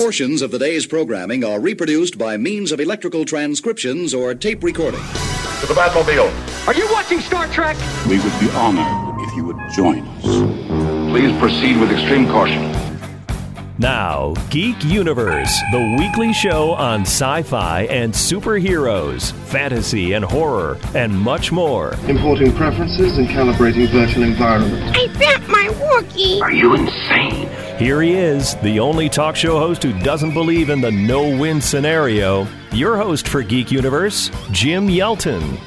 Portions of the day's programming are reproduced by means of electrical transcriptions or tape recording. To the Batmobile. Are you watching Star Trek? We would be honored if you would join us. Please proceed with extreme caution. Now, Geek Universe, the weekly show on sci fi and superheroes, fantasy and horror, and much more. Importing preferences and calibrating virtual environments. I bent my Wookiee. Are you insane? Here he is, the only talk show host who doesn't believe in the no win scenario. Your host for Geek Universe, Jim Yelton.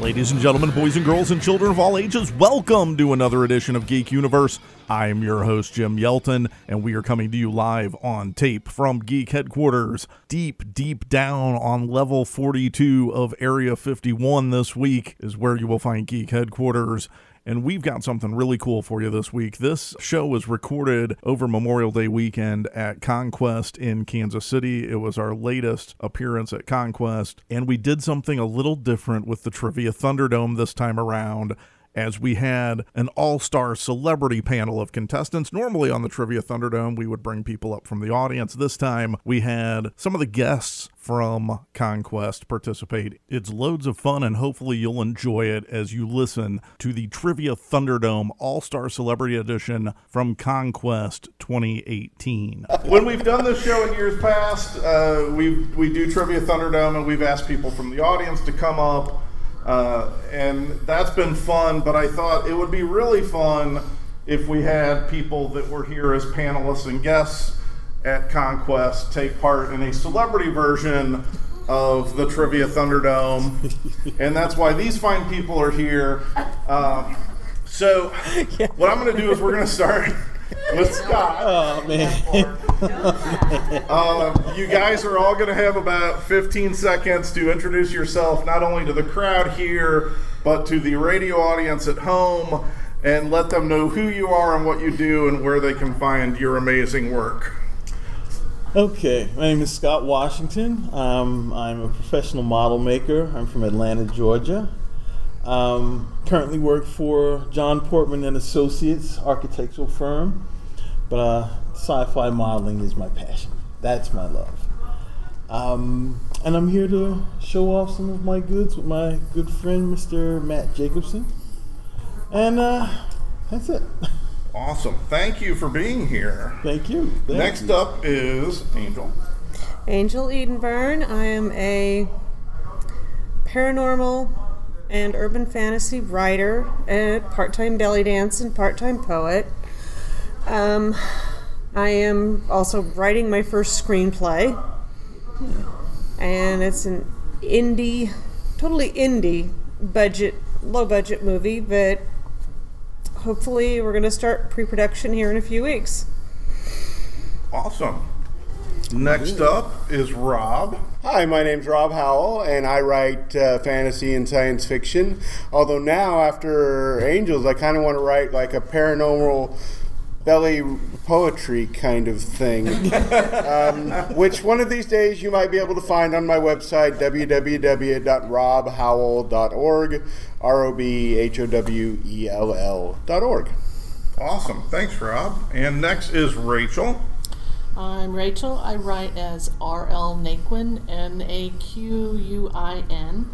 Ladies and gentlemen, boys and girls, and children of all ages, welcome to another edition of Geek Universe. I am your host, Jim Yelton, and we are coming to you live on tape from Geek Headquarters, deep, deep down on level 42 of Area 51 this week is where you will find Geek Headquarters. And we've got something really cool for you this week. This show was recorded over Memorial Day weekend at Conquest in Kansas City. It was our latest appearance at Conquest, and we did something a little different with the Trivia Thunderdome this time around as we had an all star celebrity panel of contestants. Normally on the Trivia Thunderdome, we would bring people up from the audience. This time, we had some of the guests from Conquest participate. It's loads of fun, and hopefully, you'll enjoy it as you listen to the Trivia Thunderdome All Star Celebrity Edition from Conquest 2018. When we've done this show in years past, uh, we we do Trivia Thunderdome, and we've asked people from the audience to come up. Uh, and that's been fun, but I thought it would be really fun if we had people that were here as panelists and guests at Conquest take part in a celebrity version of the Trivia Thunderdome. and that's why these fine people are here. Uh, so, what I'm going to do is we're going to start with Scott. Oh man. Uh, you guys are all going to have about 15 seconds to introduce yourself, not only to the crowd here, but to the radio audience at home, and let them know who you are and what you do and where they can find your amazing work. Okay, my name is Scott Washington. Um, I'm a professional model maker. I'm from Atlanta, Georgia. Um, currently work for John Portman and Associates architectural firm, but uh, sci-fi modeling is my passion. That's my love. Um, and I'm here to show off some of my goods with my good friend, Mr. Matt Jacobson. And uh, that's it. Awesome. Thank you for being here. Thank you. Thank Next you. up is Angel. Angel Edenburn. I am a paranormal and urban fantasy writer, a part-time belly dance and part-time poet. Um, I am also writing my first screenplay, and it's an indie, totally indie budget, low budget movie, but hopefully we're going to start pre-production here in a few weeks. Awesome. Next up is Rob. Hi, my name's Rob Howell, and I write uh, fantasy and science fiction. Although now, after Angels, I kind of want to write like a paranormal belly poetry kind of thing, um, which one of these days you might be able to find on my website, www.robhowell.org, R O B H O W E L L.org. Awesome. Thanks, Rob. And next is Rachel. I'm Rachel. I write as R.L. Naquin, N A Q U I N.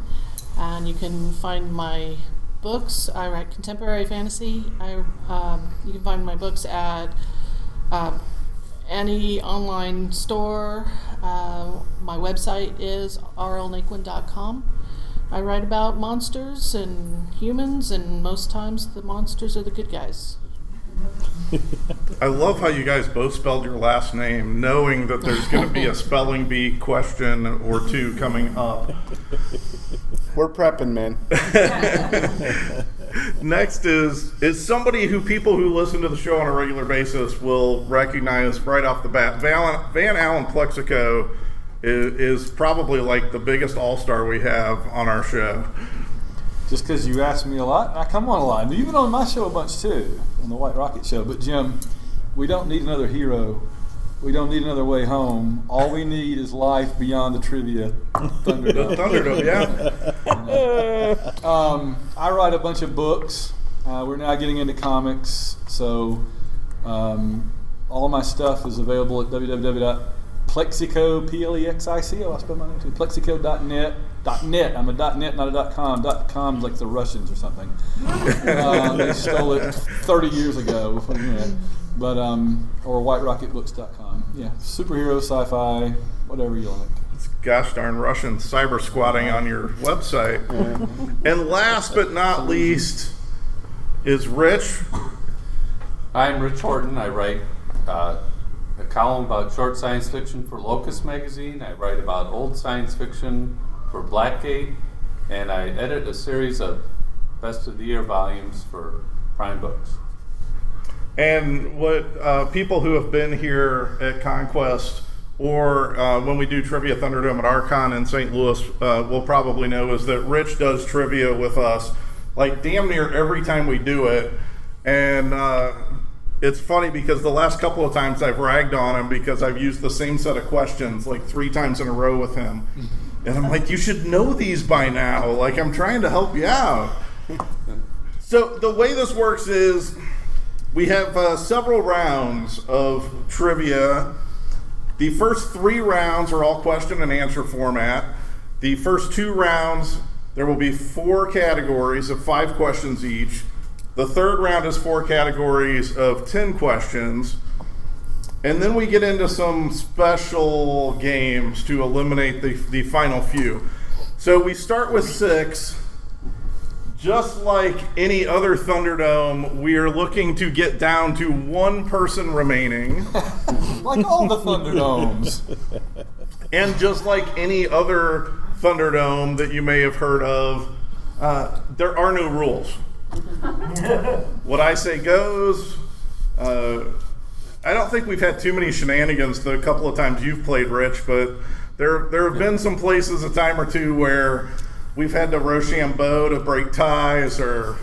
And you can find my books. I write contemporary fantasy. I, um, you can find my books at uh, any online store. Uh, my website is rlnaquin.com. I write about monsters and humans, and most times the monsters are the good guys. I love how you guys both spelled your last name, knowing that there's going to be a spelling bee question or two coming up. We're prepping, man. Next is is somebody who people who listen to the show on a regular basis will recognize right off the bat. Van, Van Allen Plexico is, is probably like the biggest all star we have on our show. Just because you ask me a lot, I come on a lot. You've been on my show a bunch too, on the White Rocket show. But Jim, we don't need another hero. We don't need another way home. All we need is life beyond the trivia. Thunderdome. Thunderdome, yeah. um, I write a bunch of books. Uh, we're now getting into comics, so um, all my stuff is available at www.plexico, P-L-E-X-I-C-O, I spell my name too, plexico.net. Dot .net, I'm a dot .net, not a dot .com. Dot .com's like the Russians or something. uh, they stole it 30 years ago before the internet. But, um, or whiterocketbooks.com. Yeah, superhero, sci-fi, whatever you like. It's gosh darn Russian cyber squatting on your website. and last but not least is Rich. I'm Rich Horton. I write uh, a column about short science fiction for Locus Magazine. I write about old science fiction for Blackgate, and I edit a series of best of the year volumes for Prime Books. And what uh, people who have been here at Conquest or uh, when we do Trivia Thunderdome at Archon in St. Louis uh, will probably know is that Rich does trivia with us like damn near every time we do it. And uh, it's funny because the last couple of times I've ragged on him because I've used the same set of questions like three times in a row with him. And I'm like, you should know these by now. Like, I'm trying to help you out. So, the way this works is we have uh, several rounds of trivia. The first three rounds are all question and answer format. The first two rounds, there will be four categories of five questions each. The third round is four categories of 10 questions. And then we get into some special games to eliminate the, the final few. So we start with six. Just like any other Thunderdome, we are looking to get down to one person remaining. like all the Thunderdomes. and just like any other Thunderdome that you may have heard of, uh, there are no rules. what I say goes. Uh, I don't think we've had too many shenanigans the couple of times you've played, Rich, but there there have been some places a time or two where we've had to Rochambeau to break ties or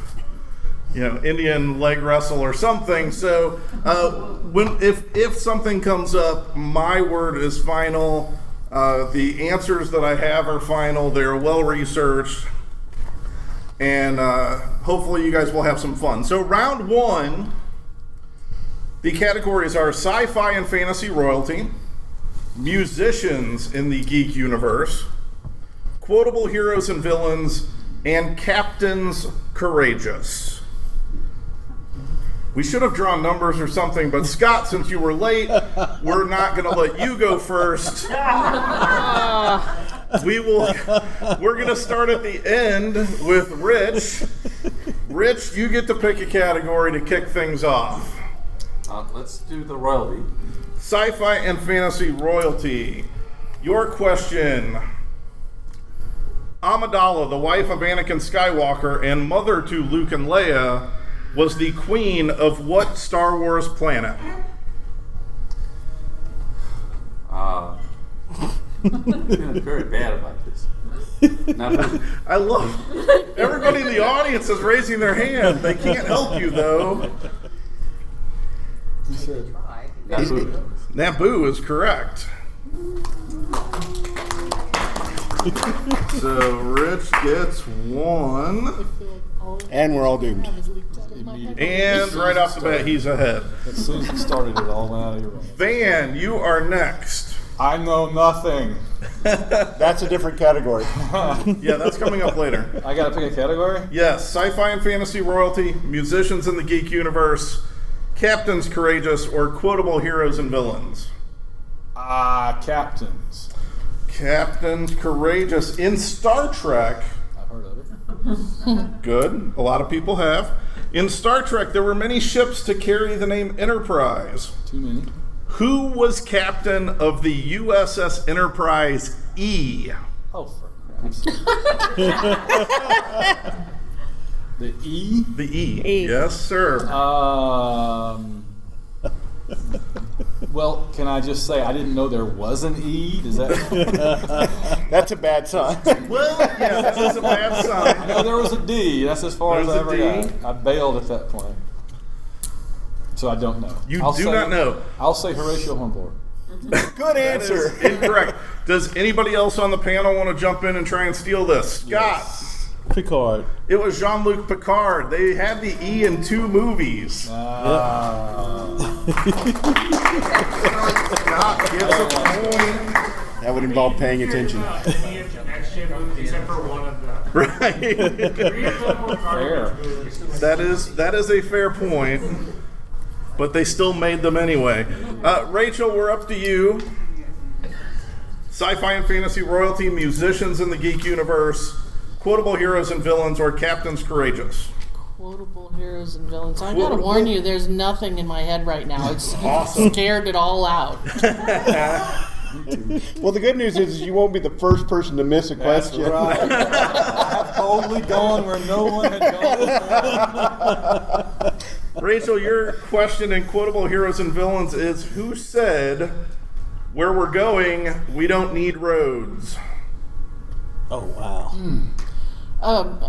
you know Indian leg wrestle or something. So uh, when if if something comes up, my word is final. Uh, the answers that I have are final. They're well researched, and uh, hopefully you guys will have some fun. So round one. The categories are sci fi and fantasy royalty, musicians in the geek universe, quotable heroes and villains, and captains courageous. We should have drawn numbers or something, but Scott, since you were late, we're not going to let you go first. We will. We're going to start at the end with Rich. Rich, you get to pick a category to kick things off. Uh, let's do the royalty. Sci fi and fantasy royalty. Your question Amidala, the wife of Anakin Skywalker and mother to Luke and Leia, was the queen of what Star Wars planet? Uh, I'm feeling very bad about this. I love everybody in the audience is raising their hand. They can't help you though. Naboo. Naboo is correct. so Rich gets one. And we're all doomed. And right off the bat, he's ahead. As soon as he started, it all went out of your Van, you are next. I know nothing. That's a different category. Yeah, that's coming up later. I gotta pick a category? Yes, sci fi and fantasy royalty, musicians in the geek universe, captains courageous, or quotable heroes and villains. Ah, captains. Captains courageous. In Star Trek, I've heard of it. good, a lot of people have. In Star Trek, there were many ships to carry the name Enterprise. Too many. Who was captain of the USS Enterprise E? Oh, for Christ's. The E? The E. E. Yes, sir. Um. Well, can I just say I didn't know there was an E? Does that? That's a bad sign. well, yeah, that was a bad I sign. know there was a D. That's as far There's as I ever a D. got. I bailed at that point, so I don't know. You I'll do say- not know. I'll say Horatio Hornblower. Good answer. incorrect. Does anybody else on the panel want to jump in and try and steal this? Scott. Picard. It was Jean Luc Picard. They had the E in two movies. Ah. Scott gets a point. That would involve paying attention. Except for one of them. Right. Fair. That is that is a fair point, but they still made them anyway. Uh, Rachel, we're up to you. Sci-fi and fantasy royalty, musicians in the geek universe, quotable heroes and villains, or captains courageous. Quotable heroes and villains. I've gotta warn you, there's nothing in my head right now. It's Awesome. scared it all out. Well, the good news is you won't be the first person to miss a question. I've boldly gone where no one had gone. Rachel, your question in quotable heroes and villains is: Who said, "Where we're going, we don't need roads"? Oh wow. Um,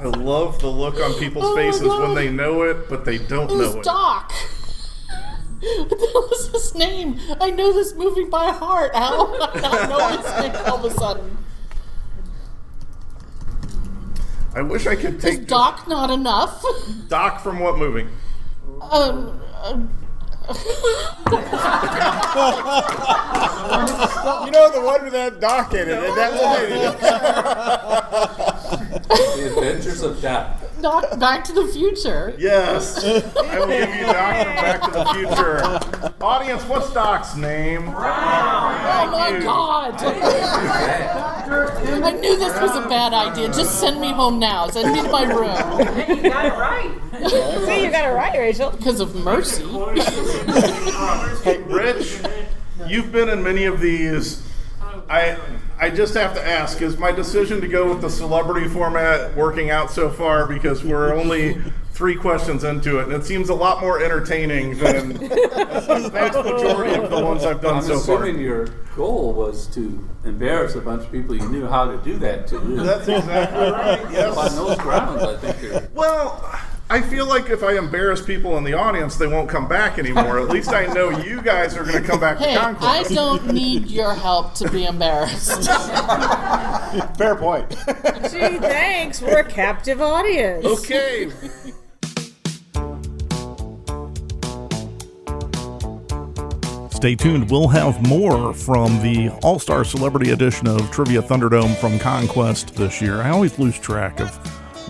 I love the look on people's Oh faces when they know it, but they don't It know it. Doc. What the hell was his name? I know this movie by heart. How do I not know his name all of a sudden? I wish I could Is take Doc not enough? Doc from what movie? Um, um, You know the one with that doc in it. and That's The Adventures of Doc. Doc Back to the Future. Yes, I will give you Doc from Back to the Future. Audience, what's Doc's name? Brown. Oh my god! I knew this was a bad idea. Just send me home now. Send me to my room. you got it right. See, you got it right, Rachel. Because of mercy. Hey, Rich, you've been in many of these. I I just have to ask: Is my decision to go with the celebrity format working out so far? Because we're only three questions into it, and it seems a lot more entertaining than the vast majority of the ones I've done I'm so far. assuming your goal was to embarrass a bunch of people you knew how to do that to. That's exactly right. Yes. On those grounds, I think you're. Well, I feel like if I embarrass people in the audience, they won't come back anymore. At least I know you guys are going to come back Hey, to Conquest. I don't need your help to be embarrassed. Fair point. Gee, thanks. We're a captive audience. Okay. Stay tuned. We'll have more from the All Star Celebrity Edition of Trivia Thunderdome from Conquest this year. I always lose track of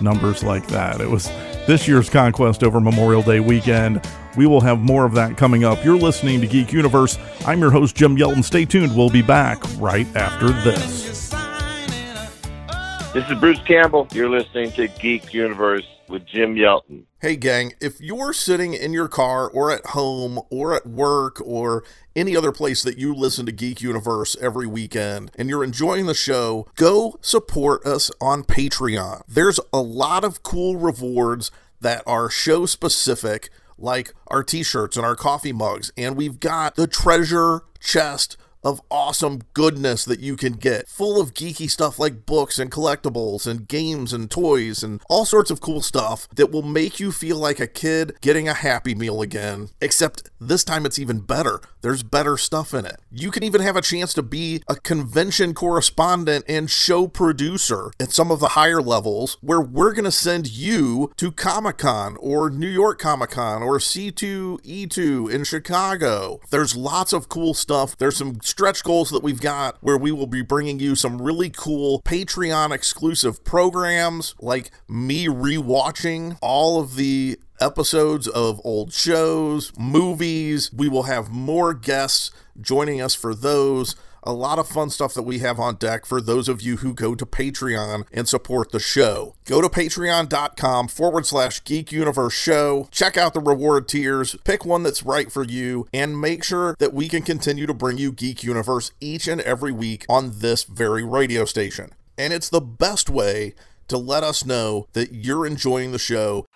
numbers like that. It was this year's Conquest over Memorial Day weekend. We will have more of that coming up. You're listening to Geek Universe. I'm your host, Jim Yelton. Stay tuned. We'll be back right after this. This is Bruce Campbell. You're listening to Geek Universe with Jim Yelton. Hey, gang, if you're sitting in your car or at home or at work or any other place that you listen to Geek Universe every weekend and you're enjoying the show, go support us on Patreon. There's a lot of cool rewards that are show specific, like our t shirts and our coffee mugs, and we've got the treasure chest of awesome goodness that you can get, full of geeky stuff like books and collectibles and games and toys and all sorts of cool stuff that will make you feel like a kid getting a Happy Meal again. Except this time it's even better. There's better stuff in it. You can even have a chance to be a convention correspondent and show producer at some of the higher levels where we're going to send you to Comic Con or New York Comic Con or C2E2 in Chicago. There's lots of cool stuff. There's some stretch goals that we've got where we will be bringing you some really cool Patreon exclusive programs like me rewatching all of the episodes of old shows, movies. We will have more guests joining us for those. A lot of fun stuff that we have on deck for those of you who go to Patreon and support the show. Go to patreon.com forward slash geek universe show. Check out the reward tiers, pick one that's right for you, and make sure that we can continue to bring you Geek Universe each and every week on this very radio station. And it's the best way to let us know that you're enjoying the show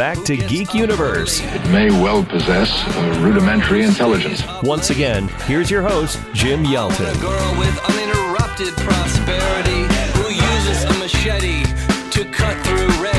back to Geek Universe. It may well possess a rudimentary intelligence. Once again, here's your host, Jim Yelton. girl with uninterrupted prosperity who uses a machete to cut through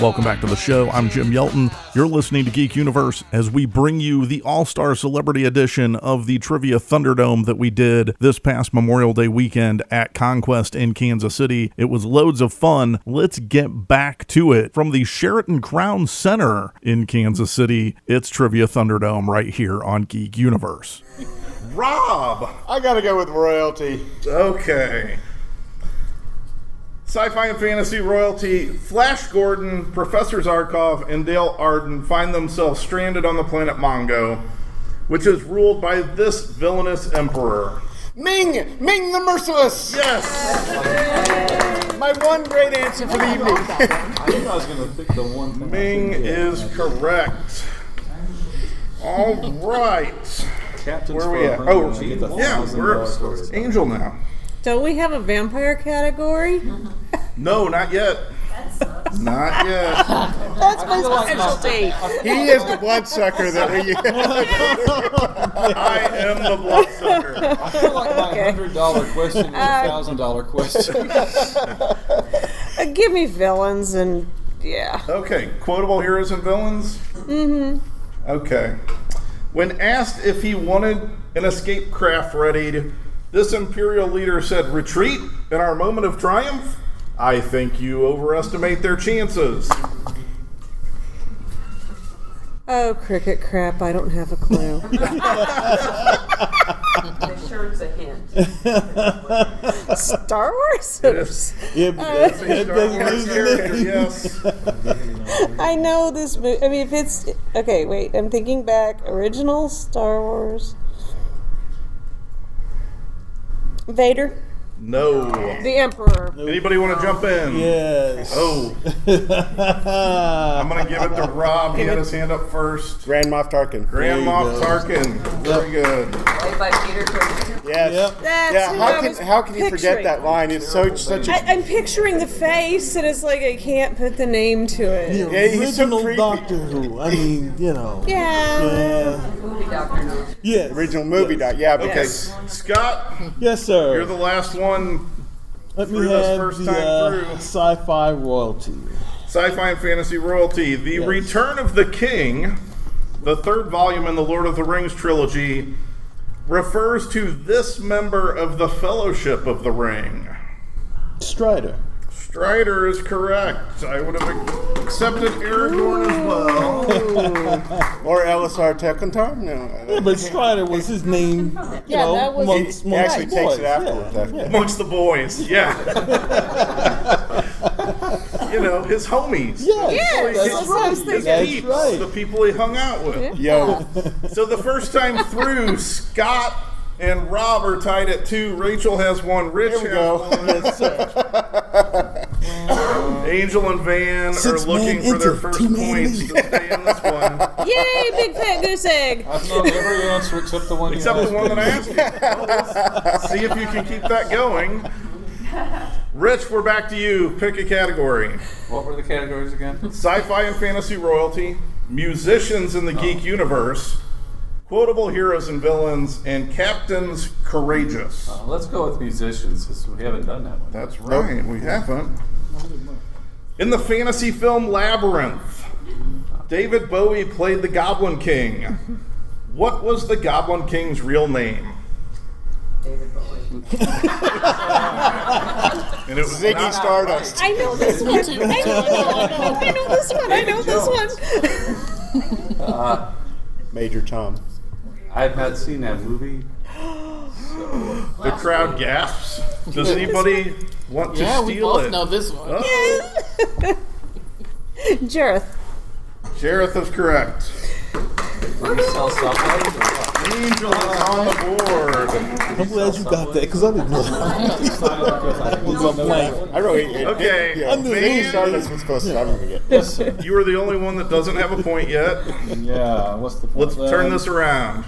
Welcome back to the show. I'm Jim Yelton. You're listening to Geek Universe as we bring you the All Star Celebrity Edition of the Trivia Thunderdome that we did this past Memorial Day weekend at Conquest in Kansas City. It was loads of fun. Let's get back to it. From the Sheraton Crown Center in Kansas City, it's Trivia Thunderdome right here on Geek Universe. Rob! I gotta go with royalty. Okay. Sci fi and fantasy royalty Flash Gordon, Professor Zarkov, and Dale Arden find themselves stranded on the planet Mongo, which is ruled by this villainous emperor. Ming! Ming the Merciless! Yes! My one great answer for the evening. I knew I was going to pick the one thing. Ming couldn't get. is correct. All right. Captain's Where are we at? Oh, I get the yeah, we're. Angel now. Don't we have a vampire category? No, not yet. Not yet. That's my specialty. he is the bloodsucker that we. I am the bloodsucker. I feel like my Okay. hundred dollar question is a Uh, thousand dollar question. Uh, give me villains and yeah. Okay, quotable heroes and villains? Mm-hmm. Okay. When asked if he wanted an escape craft readied, this Imperial leader said, Retreat in our moment of triumph? I think you overestimate their chances. Oh, cricket crap! I don't have a clue. sure it's a hint. Star Wars. It Uh, It's a Star Wars character, yes. I know this movie. I mean, if it's okay, wait. I'm thinking back. Original Star Wars. Vader, No. the Emperor. Anybody want to jump in? Yes. Oh. I'm going to give it to Rob. He had his hand up first. Grand Moff Tarkin. Grand Moff. Tarkin. Very good. Played by Peter Cushing. Yes. That's yeah. who How I can how can you forget picturing. that line? It's so such a. I, I'm picturing the face, and it's like I can't put the name to it. The Yeah, he's so original creepy. Doctor Who. I mean, you know. Yeah. Yeah. Movie Doctor Who. Yes. Original movie dot. Yeah. Okay, Because Scott, Yes, sir. you're the last one. Let me through this have first the time uh, through. sci-fi royalty. Sci-fi and fantasy royalty. The Yes. Return of the King, the third volume in the Lord of the Rings trilogy, refers to this member of the Fellowship of the Ring. Strider. Strider is correct. I would have accepted Aragorn as well. or Elessar Telcontar. No. Yeah, but Strider was his name. You Yeah, know, that was- amongst, He amongst actually the takes boys. it afterwards. Yeah. after. yeah. Amongst the boys, yeah. you know, his homies. Yes, Yes, that's that's what I was right. His That's peeps, right. the people he hung out with. Yo. So the first time through, Scott and Rob are tied at two. Rachel has one. Rich Here we has go. one. Angel and Van Six are looking for their first two man points lead. to stay in this one, Yay, big fat goose egg. I've known every answer except the one you except asked the one that I asked you. See if you can keep that going. Rich, we're back to you. Pick a category. What were the categories again? Sci-fi and fantasy royalty, musicians in the geek universe, quotable heroes and villains, and captains courageous. Uh, let's go with musicians since we haven't done that one. That's right, we haven't. In the fantasy film Labyrinth, David Bowie played the Goblin King. What was the Goblin King's real name? David Bowie. And it was Ziggy Stardust. I know this one. I know, I know, this one. I know this one. Uh, Major Tom. I have not seen that movie. The crowd gasps. Does anybody want to Yeah, we steal both it? know this one. Oh, Jareth. Jareth is correct. Did he sell Subway or what? Angel is on the board. I'm glad you got that because I didn't know that. It was blank. I really. It, Okay. It, yeah, Under Ziggy the- Stardust was close enough. I'm gonna get. Yes. You are the only one that doesn't have a point yet. Yeah, what's the point? Let's turn this around.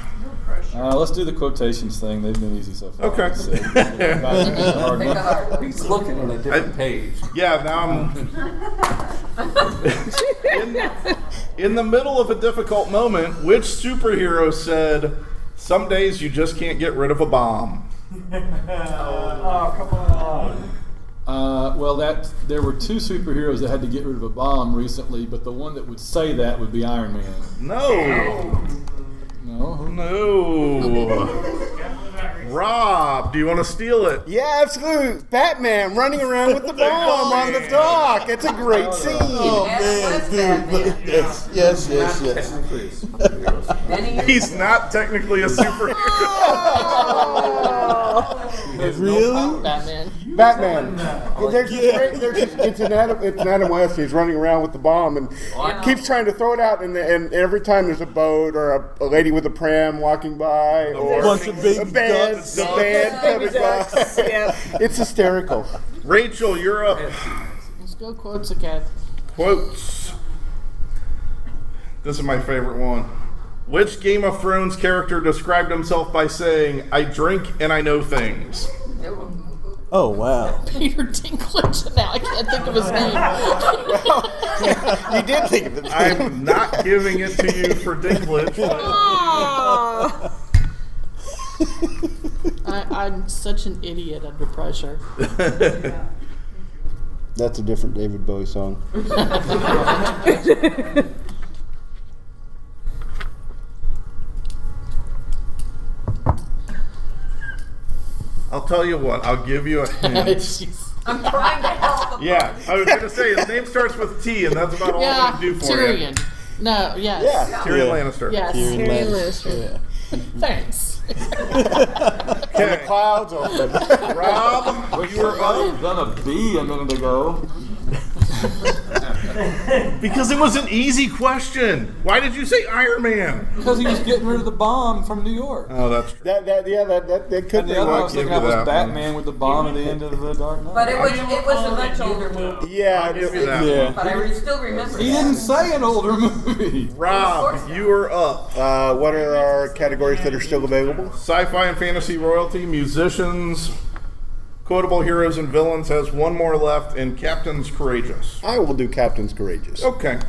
Uh, let's do the quotations thing. They've been easy so far. Okay. So, back to the hard one. a hard one. He's looking at a different page. Yeah, now I'm. in, in the middle of a difficult moment, which superhero said, Some days you just can't get rid of a bomb? Oh, come on. Uh, well, that there were two superheroes that had to get rid of a bomb recently, but the one that would say that would be Iron Man. No. No. No. Rob, do you want to steal it? Yeah, absolutely. Batman running around with the bomb on the dock. It's a great oh, scene. Oh man, dude! Look at this. Yes, yes, yes. He's not technically a superhero. really? Batman. Batman. There's, there's, there's, it's, an Adam, it's an Adam West. He's running around with the bomb and keeps trying to throw it out. And, and every time there's a boat or a, a lady with a pram walking by or a bunch of baby a band, ducks. the band coming ducks, by. yep. It's hysterical. Rachel, you're up. Let's go quotes again. Quotes. This is my favorite one. Which Game of Thrones character described himself by saying, I drink and I know things? Oh wow! Peter Dinklage. Now I can't think of his name. you did think of it. I'm not giving it to you for Dinklage. but- ah. I, I'm such an idiot under pressure. That's a different David Bowie song. I'll tell you what, I'll give you a hint. I'm trying to help him. Yeah, I was going to say his name starts with T, and that's about all I yeah, can do for Tyrion. you. No, yes. Yeah. Tyrion Yeah. Lannister. Yes. Tyrion Tyrion Lannister. Lannister. Thanks. And the clouds open. Rob, you are up. Uh, done a minute ago. Because it was an easy question. Why did you say Iron Man? Because he was getting rid of the bomb from New York. Oh, that's true. that, that, yeah, that, that, that could And be the other one I was give thinking of was that Batman with the bomb at the end of the Dark Knight. But it was it was a much older movie. Yeah, I'll give you that. Yeah. But I re- still remember. he that. didn't say an older movie. Rob, you are up. Uh, what are our categories that are still available? Sci-fi and fantasy royalty, musicians, quotable heroes and villains has one more left, and Captain's Courageous. I will do Captain's Courageous. Okay.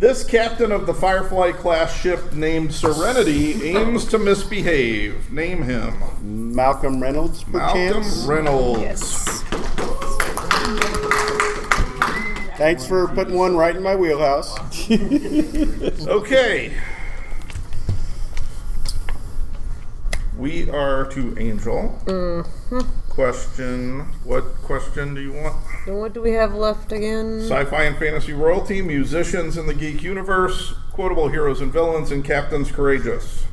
This captain of the Firefly class ship named Serenity aims to misbehave. Name him. Malcolm Reynolds, Malcolm perchance? Reynolds. Yes. Thanks for putting one right in my wheelhouse. Okay. We are to Angel. Mm-hmm. Question. What question do you want? And what do we have left again? Sci-fi and fantasy royalty, musicians in the geek universe, quotable heroes and villains, and captains courageous.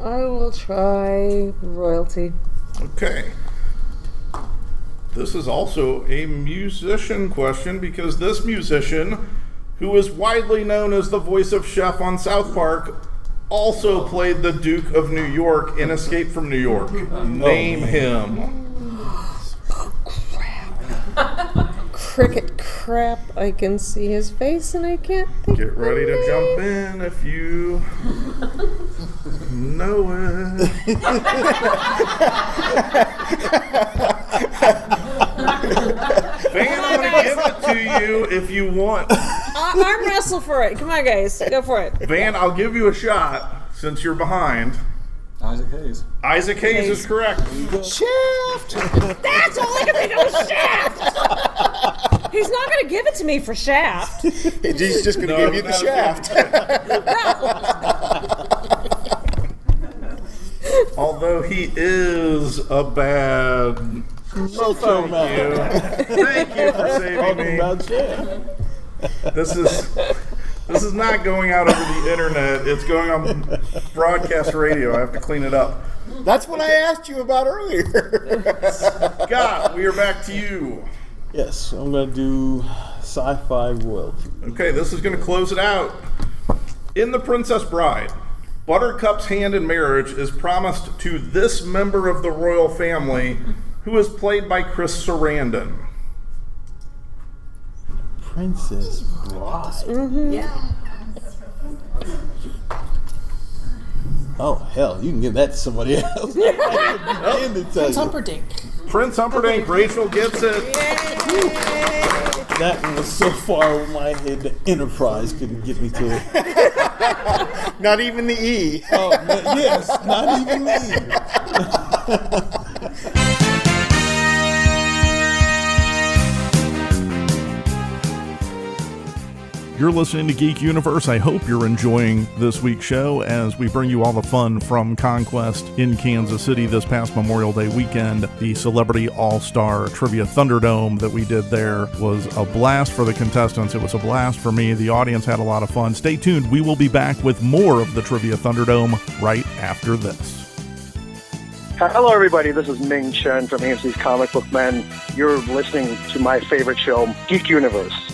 I will try royalty. Okay. This is also a musician question because this musician, who is widely known as the voice of Chef on South Park, also played the Duke of New York in Escape from New York. Name him. Cricket crap. I can see his face and I can't think. Get ready to jump in if you know it. Van, I'm going to give it to you if you want. Uh, arm wrestle for it. Come on, guys. Go for it. Van, I'll give you a shot since you're behind. Isaac Hayes. Isaac Hayes is correct. Shaft! That's all I can think of was Shaft. He's not going to give it to me for Shaft. He's just going to No, give you the shaft. Although he is a bad. Mofo Thank you. Thank you for saving Talking me. This is this is not going out over the internet. It's going on broadcast radio. I have to clean it up. That's what I asked you about earlier. Scott, we are back to you. Yes, I'm gonna do sci-fi royalty. Okay, this is going to close it out. In The Princess Bride, Buttercup's hand in marriage is promised to this member of the royal family, who is played by Chris Sarandon. Princess Bride. Yeah. Oh hell, you can give that to somebody else. And to tell Prince you. Humperdinck. Prince Humperdinck, Rachel gets it. That one was so far over my head the Enterprise couldn't get me to it. Not even the E. Oh man, yes, not even me. You're listening to Geek Universe. I hope you're enjoying this week's show as we bring you all the fun from Conquest in Kansas City this past Memorial Day weekend. The Celebrity All Star Trivia Thunderdome that we did there was a blast for the contestants. It was a blast for me. The audience had a lot of fun. Stay tuned. We will be back with more of the Trivia Thunderdome right after this. Hello, everybody. This is Ming Chen from AMC's Comic Book Men. You're listening to my favorite show, Geek Universe.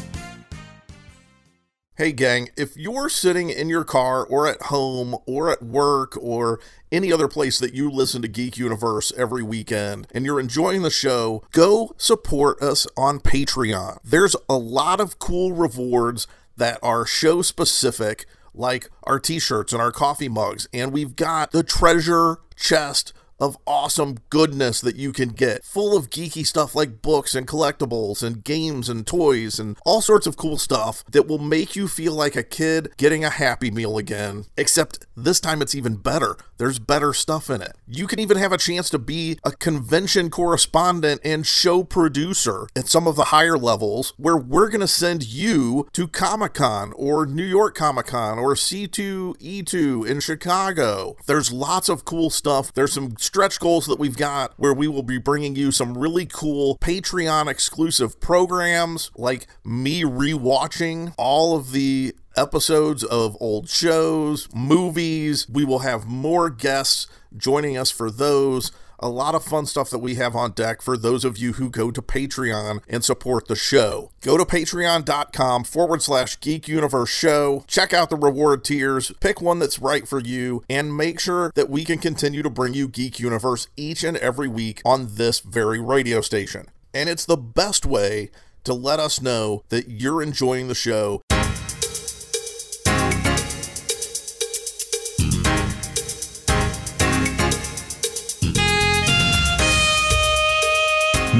Hey, gang, if you're sitting in your car or at home or at work or any other place that you listen to Geek Universe every weekend and you're enjoying the show, go support us on Patreon. There's a lot of cool rewards that are show specific, like our t shirts and our coffee mugs, and we've got the treasure chest of awesome goodness that you can get, full of geeky stuff like books and collectibles and games and toys and all sorts of cool stuff that will make you feel like a kid getting a Happy Meal again. Except this time it's even better. There's better stuff in it. You can even have a chance to be a convention correspondent and show producer at some of the higher levels where we're going to send you to Comic Con or New York Comic Con or C2E2 in Chicago. There's lots of cool stuff. There's some stretch goals that we've got where we will be bringing you some really cool Patreon exclusive programs like me rewatching all of the episodes of old shows, movies. We will have more guests joining us for those. A lot of fun stuff that we have on deck for those of you who go to Patreon and support the show. Go to patreon.com forward slash geek universe show. Check out the reward tiers, pick one that's right for you, and make sure that we can continue to bring you Geek Universe each and every week on this very radio station. And it's the best way to let us know that you're enjoying the show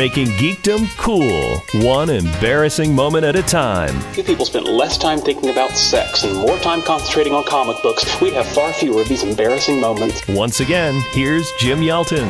Making geekdom cool, one embarrassing moment at a time. If people spent less time thinking about sex and more time concentrating on comic books, we'd have far fewer of these embarrassing moments. Once again, here's Jim Yelton.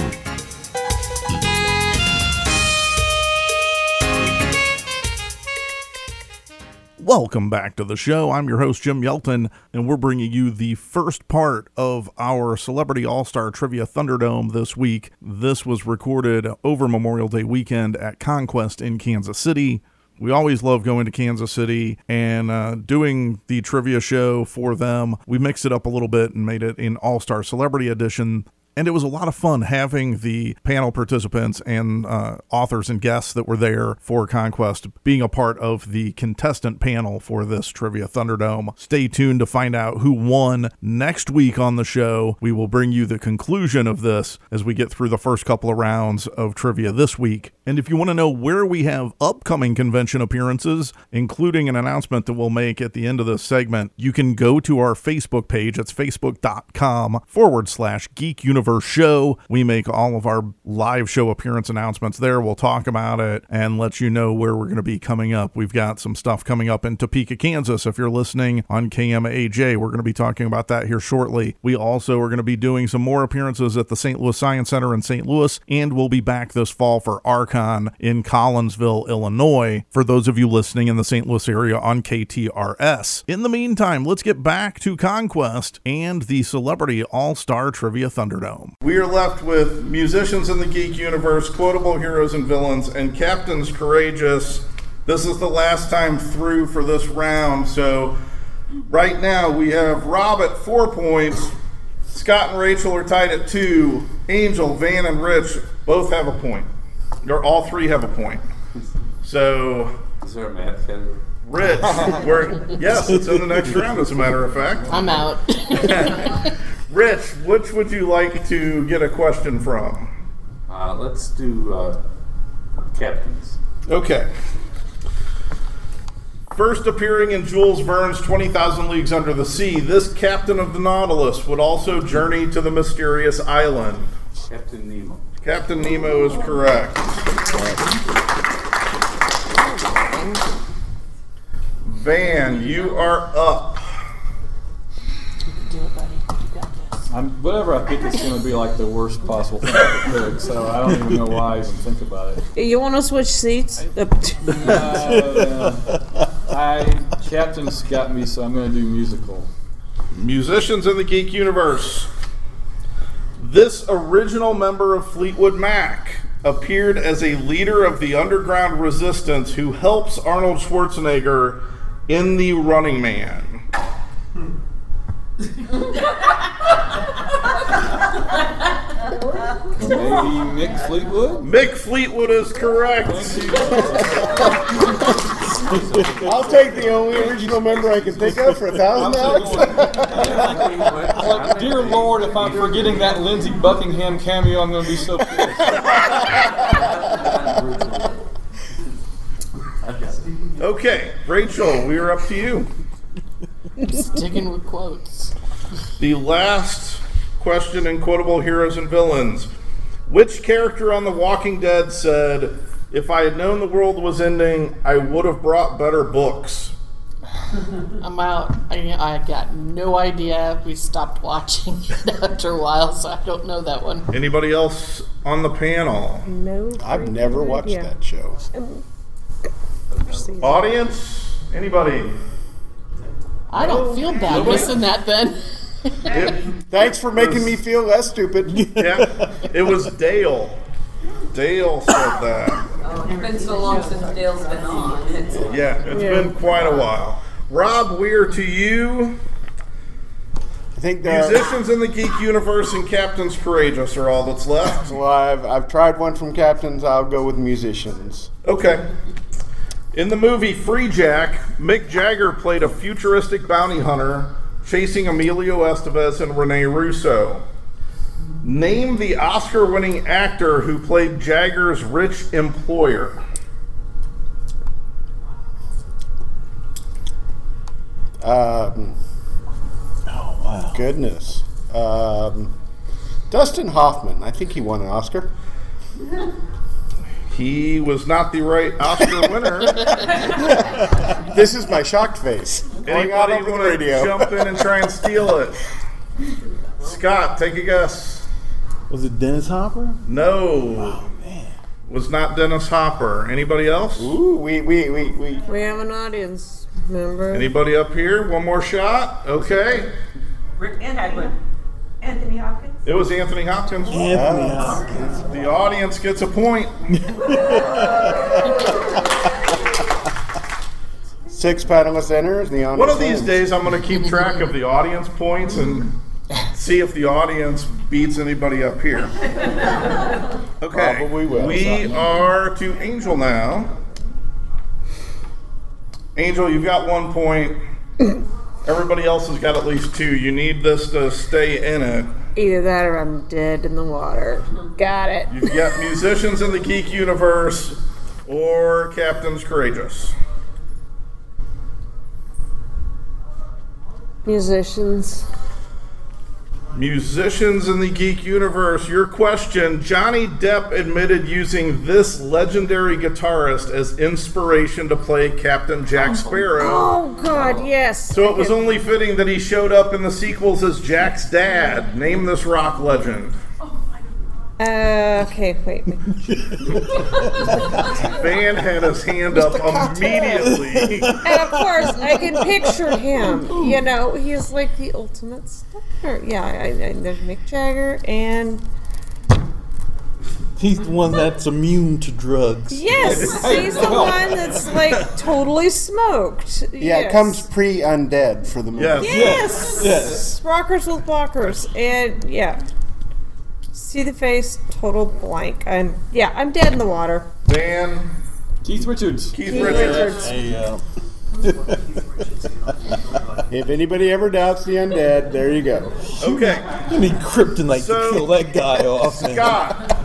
Welcome back to the show. I'm your host, Jim Yelton, and we're bringing you the first part of our Celebrity All Star Trivia Thunderdome this week. This was recorded over Memorial Day weekend at Conquest in Kansas City. We always love going to Kansas City and uh, doing the trivia show for them. We mixed it up a little bit and made it an All Star Celebrity Edition and it was a lot of fun having the panel participants and uh, authors and guests that were there for Conquest being a part of the contestant panel for this Trivia Thunderdome. Stay tuned to find out who won next week on the show. We will bring you the conclusion of this as we get through the first couple of rounds of trivia this week. And if you want to know where we have upcoming convention appearances, including an announcement that we'll make at the end of this segment, you can go to our Facebook page. It's facebook.com forward slash geek universe show. We make all of our live show appearance announcements there. We'll talk about it and let you know where we're going to be coming up. We've got some stuff coming up in Topeka, Kansas. If you're listening on KMAJ, we're going to be talking about that here shortly. We also are going to be doing some more appearances at the St. Louis Science Center in St. Louis, and we'll be back this fall for Archon in Collinsville, Illinois, for those of you listening in the St. Louis area on KTRS. In the meantime, let's get back to Conquest and the Celebrity All Star Trivia Thunderdome. We are left with musicians in the geek universe, quotable heroes and villains, and captains courageous. This is the last time through for this round, so right now we have Rob at four points. Scott and Rachel are tied at two. Angel, Van, and Rich both have a point. Or all three have a point. So Is there a math category? Rich, we're yes, it's in the next round. As a matter of fact, I'm out. Rich, which would you like to get a question from? Uh, let's do uh, captains. Okay. First appearing in Jules Verne's 20,000 Leagues Under the Sea, this captain of the Nautilus would also journey to the mysterious island. Captain Nemo. Captain Nemo is correct. Van, you are up. I'm, whatever I pick is going to be like the worst possible thing I could pick, so I don't even know why I even think about it. You want to switch seats? Uh, I Captain's got me, so I'm going to do musical. Musicians in the Geek Universe. This original member of Fleetwood Mac appeared as a leader of the underground resistance who helps Arnold Schwarzenegger in The Running Man. Maybe Mick Fleetwood? Mick Fleetwood is correct. I'll take the only original member I can think of for a thousand dollars. Like, dear Lord, if I'm forgetting that Lindsey Buckingham cameo, I'm going to be so pissed. Okay, Rachel, we are up to you. Sticking with quotes. The last question in quotable heroes and villains. Which character on The Walking Dead said, If I had known the world was ending, I would have brought better books? I'm out. I, I got no idea. We stopped watching it after a while, so I don't know that one. Anybody else on the panel? No. I've never watched idea. that show. Um, Audience? Anybody? I don't feel bad missing that then. Thanks for making me feel less stupid. yeah, it was Dale. Dale said that. Oh, it's been so long since Dale's been on. It's, Yeah, it's been quite a while. Rob Weir to you. I think there are- Musicians in the Geek Universe and Captains Courageous are all that's left. Well, I've, I've tried one from Captains. I'll go with musicians. Okay. In the movie Freejack, Mick Jagger played a futuristic bounty hunter chasing Emilio Estevez and Rene Russo. Name the Oscar winning actor who played Jagger's rich employer. Um, oh wow! Goodness. Um, Dustin Hoffman. I think he won an Oscar. He was not the right Oscar winner. this is my shocked face. Going out Anybody over want to jump in and try and steal it? Scott, take a guess. Was it Dennis Hopper? No. Oh, was not Dennis Hopper. Anybody else? Ooh, we we we we. We have an audience member. Anybody up here? One more shot. Okay. Rick and Hagler. Anthony Hopkins. It was Anthony Hopkins. Anthony Hopkins. The audience gets a point. Six panelists enter. The honor One of these stands. days, I'm going to keep track of the audience points and see if the audience beats anybody up here. Okay. Probably will. We are to Angel now. Angel, you've got one point. Everybody else has got at least two. You need this to stay in it. Either that or I'm dead in the water. Got it. You've got musicians in the geek universe or Captains Courageous. Musicians. Musicians in the geek universe, your question Johnny Depp admitted using this legendary guitarist as inspiration to play Captain Jack oh, Sparrow. Oh God, yes. So it was only fitting that he showed up in the sequels as Jack's dad. Name this rock legend. Uh, okay, wait. wait. Van had his hand up immediately. and of course, I can picture him. You know, he's like the ultimate star. Yeah, I, I, there's Mick Jagger, and He's the one that's immune to drugs. yes, he's the one that's like totally smoked. Yeah, yes. it comes pre undead for the movie. Yes. Yes. Yes. Rockers with blockers, and yeah. See the face, total blank. I'm yeah, I'm dead in the water. Dan, Keith Richards. Keith, Keith Richards. Richards. Hey, uh, If anybody ever doubts the undead, there you go. Okay, you need kryptonite So- to kill that guy off, man. Scott.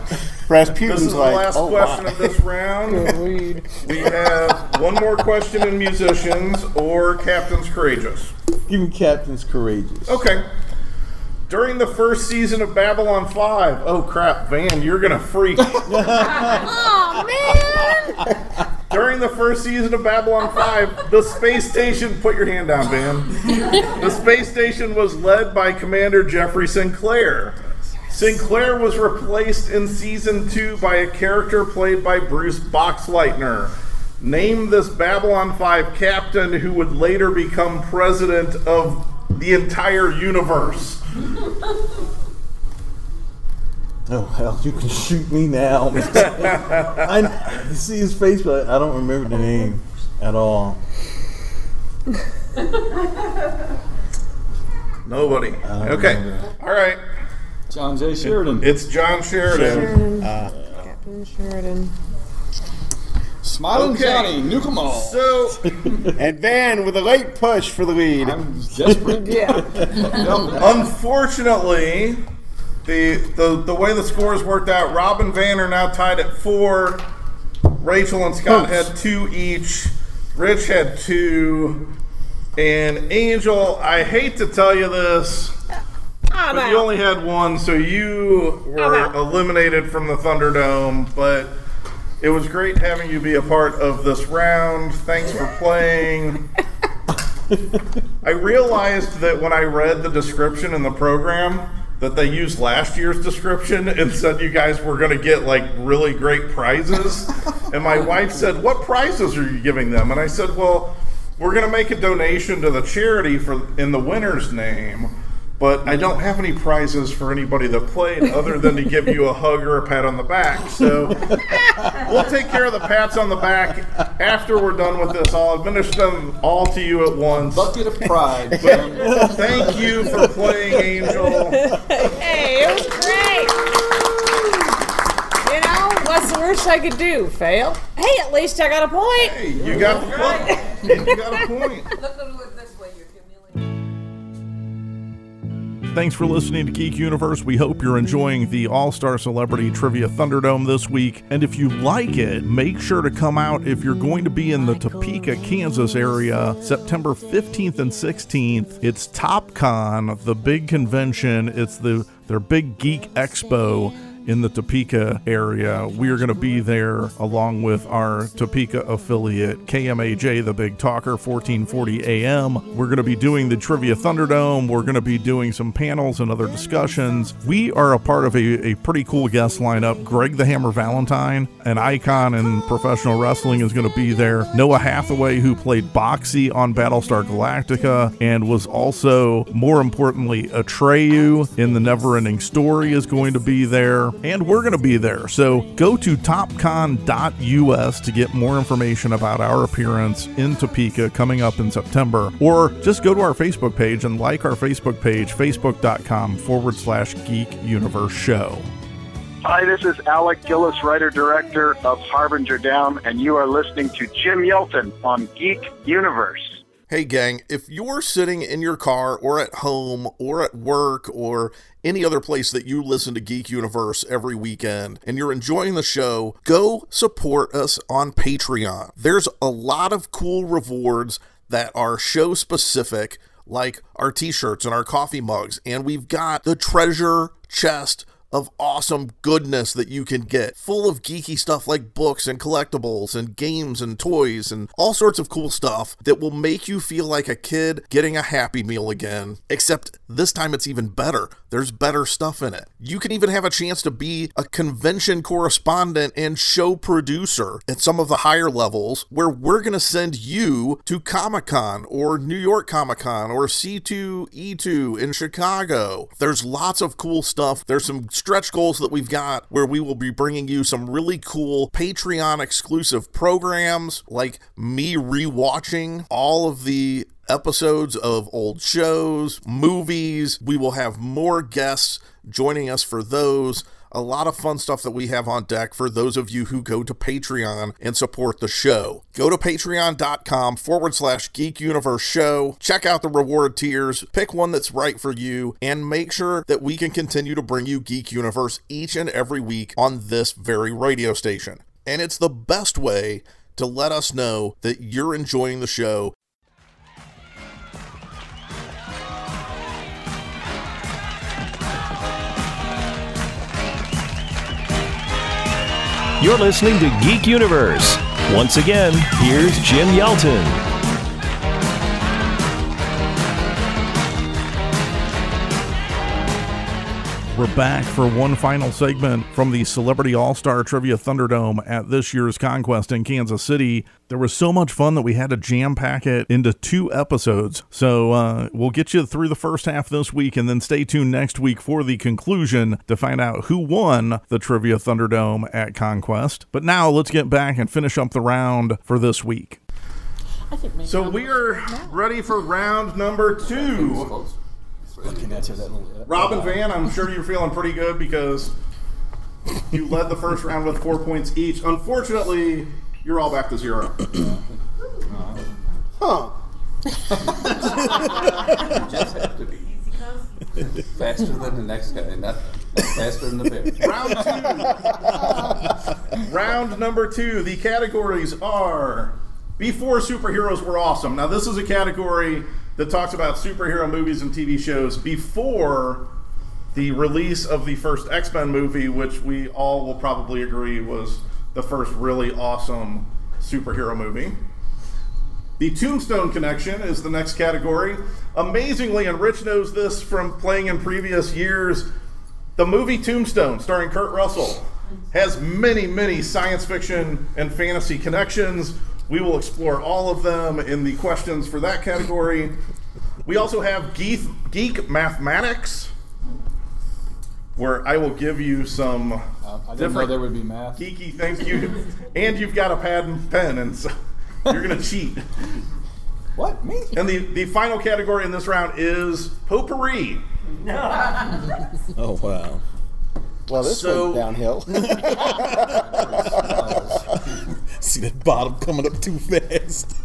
Rasputin's This is the like, last oh question my. of this round. We have one more question in musicians or Captains Courageous. Give me Captain's courageous. Okay. During the first season of Babylon 5, oh crap, Van, you're gonna freak. Oh man! During the first season of Babylon 5, the space station, put your hand down, Van. The space station was led by Commander Jeffrey Sinclair. Sinclair was replaced in season 2 by a character played by Bruce Boxleitner. Name this Babylon 5 captain who would later become president of the entire universe. Oh hell, you can shoot me now. I you see his face, but I don't remember the name at all. Nobody. Okay. All right. John J. Sheridan. It's John Sheridan. Sheridan. Uh, Captain Sheridan. Smiling Okay. Johnny, nuke 'em all. So, and Van with a late push for the lead. I'm desperate. Yeah. unfortunately, the, the the way the scores worked out, Rob and Van are now tied at four. Rachel and Scott had two each. Rich had two. And Angel, I hate to tell you this, I'm but you only had one, so you were eliminated from the Thunderdome. But it was great having you be a part of this round. Thanks for playing. I realized that when I read the description in the program that they used last year's description and said you guys were going to get like really great prizes. and my wife said, "What prizes are you giving them?" And I said, "Well, we're going to make a donation to the charity for in the winner's name." But I don't have any prizes for anybody that played other than to give you a hug or a pat on the back. So we'll take care of the pats on the back after we're done with this. I'll administer them all to you at once. Bucket of pride. But thank you for playing, Angel. Hey, it was great. You know, what's the worst I could do? Fail? Hey, at least I got a point. Hey, you got the point. You got a point. Thanks for listening to Geek Universe. We hope you're enjoying the All Star Celebrity Trivia Thunderdome this week. And if you like it, make sure to come out if you're going to be in the Topeka, Kansas area September 15th and 16th. It's TopCon, the big convention. It's the their big geek expo in the Topeka area. We are going to be there along with our Topeka affiliate, KMAJ, the Big Talker, 1440 AM. We're going to be doing the Trivia Thunderdome. We're going to be doing some panels and other discussions. We are a part of a, a pretty cool guest lineup. Greg the Hammer Valentine, an icon in professional wrestling, is going to be there. Noah Hathaway, who played Boxey on Battlestar Galactica and was also, more importantly, Atreyu in the Never Ending Story, is going to be there and we're going to be there. So go to topcon.us to get more information about our appearance in Topeka coming up in September, or just go to our Facebook page and like our Facebook page, facebook.com forward slash geek universe show. Hi, this is Alec Gillis, writer director of Harbinger Down, and you are listening to Jim Yelton on Geek Universe. Hey, gang, if you're sitting in your car or at home or at work or any other place that you listen to Geek Universe every weekend and you're enjoying the show, go support us on Patreon. There's a lot of cool rewards that are show specific, like our t shirts and our coffee mugs, and we've got the treasure chest of awesome goodness that you can get, full of geeky stuff like books and collectibles and games and toys and all sorts of cool stuff that will make you feel like a kid getting a Happy Meal again. Except this time it's even better. There's better stuff in it. You can even have a chance to be a convention correspondent and show producer at some of the higher levels where we're going to send you to Comic Con or New York Comic Con or C2E2 in Chicago. There's lots of cool stuff. There's some stretch goals that we've got where we will be bringing you some really cool Patreon exclusive programs like me rewatching all of the episodes of old shows, movies. We will have more guests joining us for those. A lot of fun stuff that we have on deck for those of you who go to Patreon and support the show. Go to patreon.com forward slash geek universe show. Check out the reward tiers, pick one that's right for you, and make sure that we can continue to bring you Geek Universe each and every week on this very radio station. And it's the best way to let us know that you're enjoying the show You're listening to Geek Universe. Once again, here's Jim Yelton. We're back for one final segment from the Celebrity All Star Trivia Thunderdome at this year's Conquest in Kansas City. There was so much fun that we had to jam pack it into two episodes. So uh, we'll get you through the first half this week and then stay tuned next week for the conclusion to find out who won the Trivia Thunderdome at Conquest. But now let's get back and finish up the round for this week. I think maybe So I'll- we're ready for round number two. Looking at you, that little. Robin Van, I'm sure you're feeling pretty good because you led the first round with four points each. Unfortunately, you're all back to zero. Huh. just have to be faster than the next guy, not, not faster than the bear. Round two. Round number two. The categories are Before Superheroes Were Awesome. Now, this is a category that talks about superhero movies and TV shows before the release of the first X Men movie, which we all will probably agree was the first really awesome superhero movie. The Tombstone Connection is the next category. Amazingly, and Rich knows this from playing in previous years, the movie Tombstone, starring Kurt Russell, has many, many science fiction and fantasy connections. We will explore all of them in the questions for that category. We also have geek, geek mathematics, where I will give you some uh, I didn't know different there would be math. geeky things. You and you've got a pad and pen, and so you're gonna cheat. What me? And the the final category in this round is potpourri. Oh wow. Well, this So- went downhill. See that bottom coming up too fast.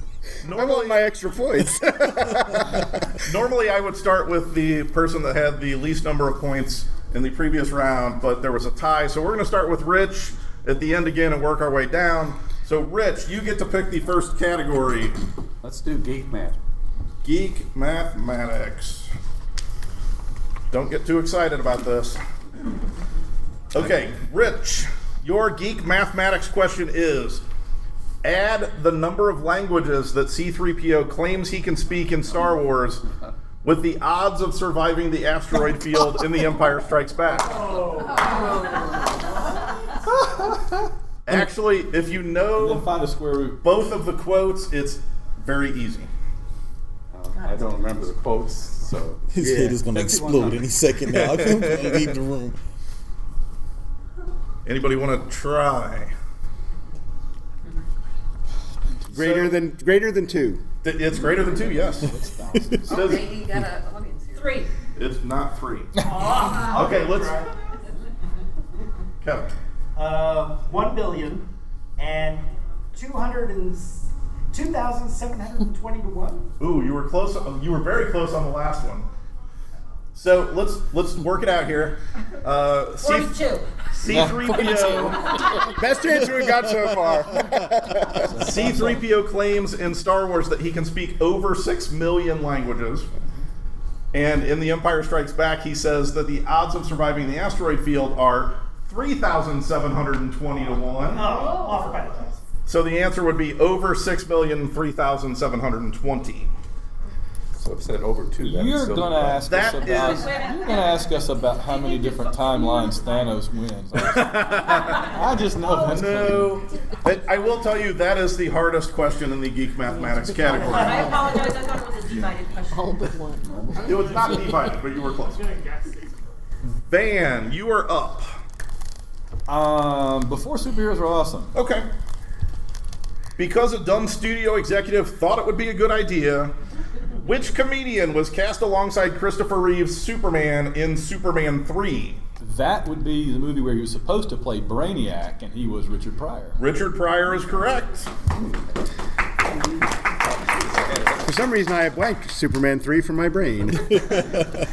I want my extra points. Normally, I would start with the person that had the least number of points in the previous round, but there was a tie. So we're going to start with Rich at the end again and work our way down. So, Rich, you get to pick the first category Let's do geek math. Geek Mathematics. Don't get too excited about this. Okay, Rich, your Geek Mathematics question is add the number of languages that C3PO claims he can speak in Star Wars with the odds of surviving the asteroid field in The Empire Strikes Back. Actually, if you know Find a square root. both of the quotes, it's very easy. I don't remember the quotes, so His head is gonna explode any second now. I'm gonna leave the room. Anybody want to try? Greater than greater than two. Th- It's greater than two, yes. Okay, you got an audience here. Three. It's not three. Okay, let's. Kevin. Uh, one billion and two hundred and two thousand seven hundred and twenty to one. Ooh, you were close. You were very close on the last one. So let's let's work it out here. Uh, C- Forty-two. C3PO. Best answer we got so far. C3PO claims in Star Wars that he can speak over six million languages. And in The Empire Strikes Back, he says that the odds of surviving the asteroid field are 3,720 to 1. Oh, offer by the. So the answer would be over 6,003,720. So it said over two. That You're gonna ask That us about. is- You're gonna ask us about how many different timelines Thanos wins. I just know that's No. But I will tell you, that is the hardest question in the geek mathematics category. I apologize. I thought it was a divided question. All but one. It was not divided, but you were close. Van, you are up. Um, before superheroes were awesome. Okay. Because a dumb studio executive thought it would be a good idea, which comedian was cast alongside Christopher Reeve's Superman in Superman 3? That would be the movie where he was supposed to play Brainiac, and he was Richard Pryor. Richard Pryor is correct. For some reason, I have blanked Superman three from my brain.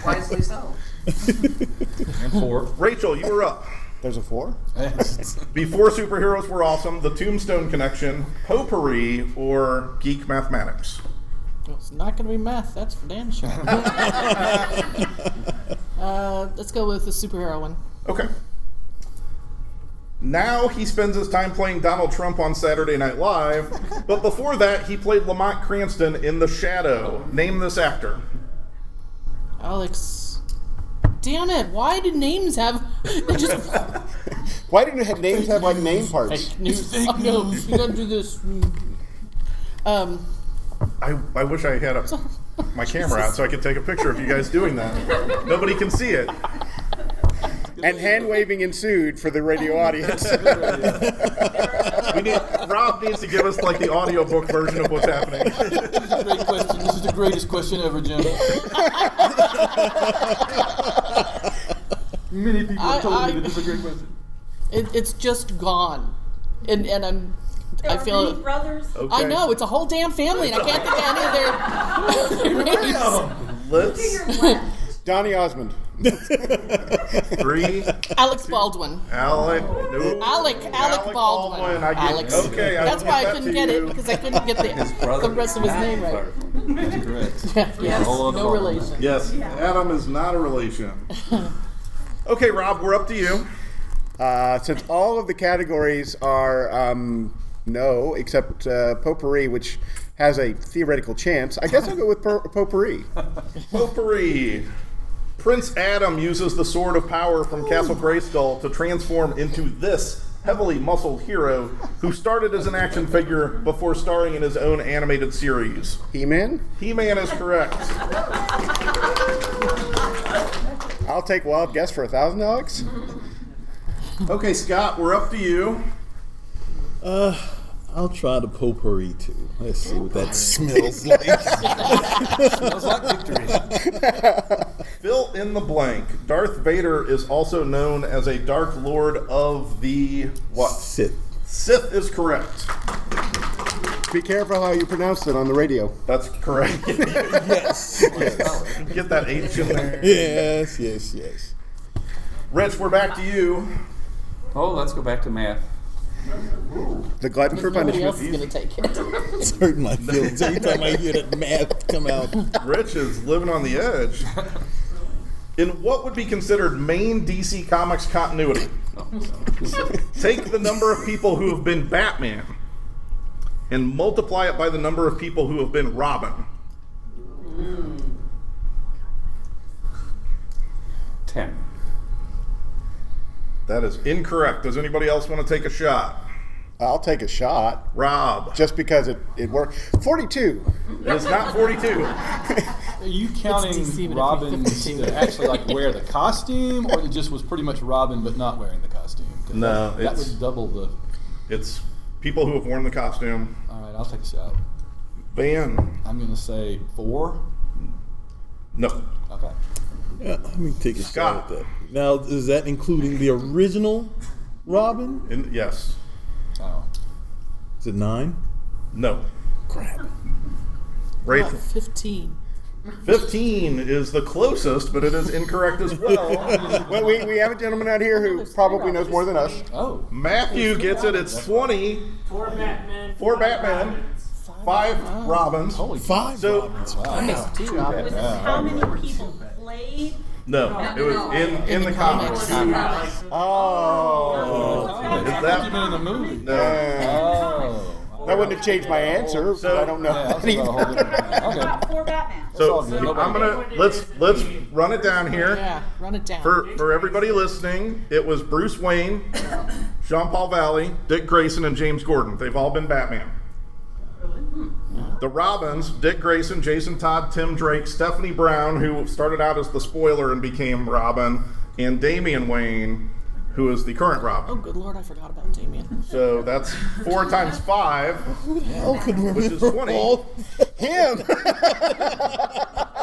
Wisely so. And four. Rachel, you were up. There's a four. Before superheroes were awesome, the Tombstone Connection, Potpourri, or Geek Mathematics? Well, it's not going to be math. That's for damn sure. uh, let's go with the superhero one. Okay. Now he spends his time playing Donald Trump on Saturday Night Live, but before that, he played Lamont Cranston in The Shadow. Name this actor. Alex damn it! Why do names have? They just Why don't have names have like name parts? fake news. Oh, no, you gotta do this. Um, I, I wish I had a, my camera out so I could take a picture of you guys doing that. Nobody can see it. And hand waving ensued for the radio audience. We need, Rob needs to give us like the audiobook version of what's happening. This is a great question. This is the greatest question ever, Jim. Many people have told me that this is a great question. it, it's just gone, and and I'm. There I are feel. many brothers. I know it's a whole damn family, and I can't think of any of their, their names. Let's Donny Osmond. three. Alex Baldwin. Alec. No. Alec, Alec, Baldwin. Baldwin, I get- Alex. okay, I That's will why I couldn't get you. it because I couldn't get the, the rest of his name right. That's correct. yes, no ball. relation. Yes, Adam is not a relation. Okay, Rob, we're up to you. Uh, since all of the categories are um, no, except uh, potpourri, which has a theoretical chance, I guess I'll go with per- potpourri. Potpourri. Prince Adam uses the Sword of Power from Castle Grayskull to transform into this heavily muscled hero who started as an action figure before starring in his own animated series. He Man? He Man is correct. I'll take wild guess for a thousand, Alex. Okay, Scott, we're up to you. Uh, I'll try the potpourri too. Let's see what that smells like. Smells like victory. Fill in the blank. Darth Vader is also known as a Dark Lord of the what? Sith. Sith is correct. Be careful how you pronounce it on the radio. That's correct. yes. yes. Get that H in there. Yes, yes, yes. Rich, we're back to you. Oh, let's go back to math. The glutton for Nobody punishment. else is going to take it. It's hurting my feelings every time I hear that math come out. Rich is living on the edge. In what would be considered main DC Comics continuity, take the number of people who have been Batman and multiply it by the number of people who have been Robin. Ten. That is incorrect. Does anybody else want to take a shot? I'll take a shot. Rob. Just because it, it worked. 42. It is not 42. Are you counting DC, but Robins it'd be that actually like wear the costume, or it just was pretty much Robin but not wearing the costume? No, that, that would double the. It's people who have worn the costume. All right, I'll take a shot. Van. I'm going to say four. No. Okay. Yeah, let me take a Scott. shot at that. Now, is that including the original Robin? In, yes. Oh. Is it nine? No. Crap. Rachel. Fifteen. 15 is the closest, but it is incorrect as well. well, we, we have a gentleman out here who probably knows more than us. Oh. Matthew gets it. It's 20. Four Batman. Four Batman. Five Robins. Holy Five So, Robins. Wow. Two Robins. How many people played? no, it was in, in the comics. Oh. oh. Is You've that? been in the movie. No. Oh. oh. That wouldn't have changed my answer, but I don't know. Yeah, that's about a whole different. Okay. Four Batman. So. I'm gonna let's let's run it down here Yeah, run it down. for for everybody listening. It was Bruce Wayne, Jean Paul Valley, Dick Grayson, and James Gordon. They've all been Batman. The Robins, Dick Grayson, Jason Todd, Tim Drake, Stephanie Brown, who started out as the spoiler and became Robin, and Damian Wayne, who is the current Robin. oh, good lord, I forgot about Damian. So that's four times five. Oh, who the hell could Which is 20. all Him!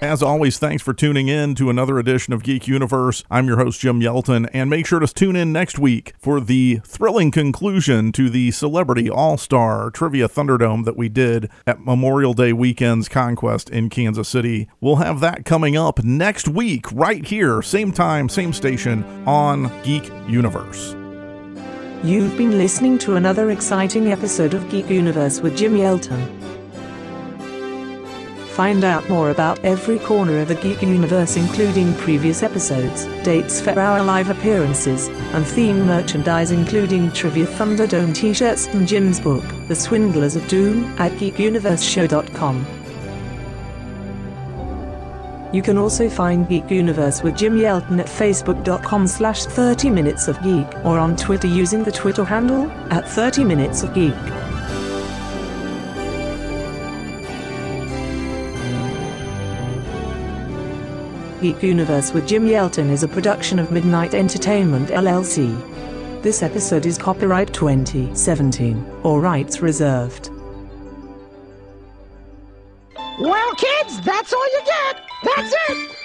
As always, thanks for tuning in to another edition of Geek Universe. I'm your host, Jim Yelton, and make sure to tune in next week for the thrilling conclusion to the Celebrity All Star Trivia Thunderdome that we did at Memorial Day weekend's Conquest in Kansas City. We'll have that coming up next week, right here, same time, same station on Geek Universe. You've been listening to another exciting episode of Geek Universe with Jim Yelton. Find out more about every corner of the Geek Universe, including previous episodes, dates for our live appearances, and theme merchandise, including Trivia Thunderdome t shirts and Jim's book, The Swindlers of Doom, at geekuniverseshow.com. You can also find Geek Universe with Jim Yelton at facebook.com slash 30 minutes of geek or on Twitter using the Twitter handle at 30 minutes of geek. Geek Universe with Jim Yelton is a production of Midnight Entertainment LLC. This episode is copyright 2017, all rights reserved. Well, kids, that's all you get. That's it.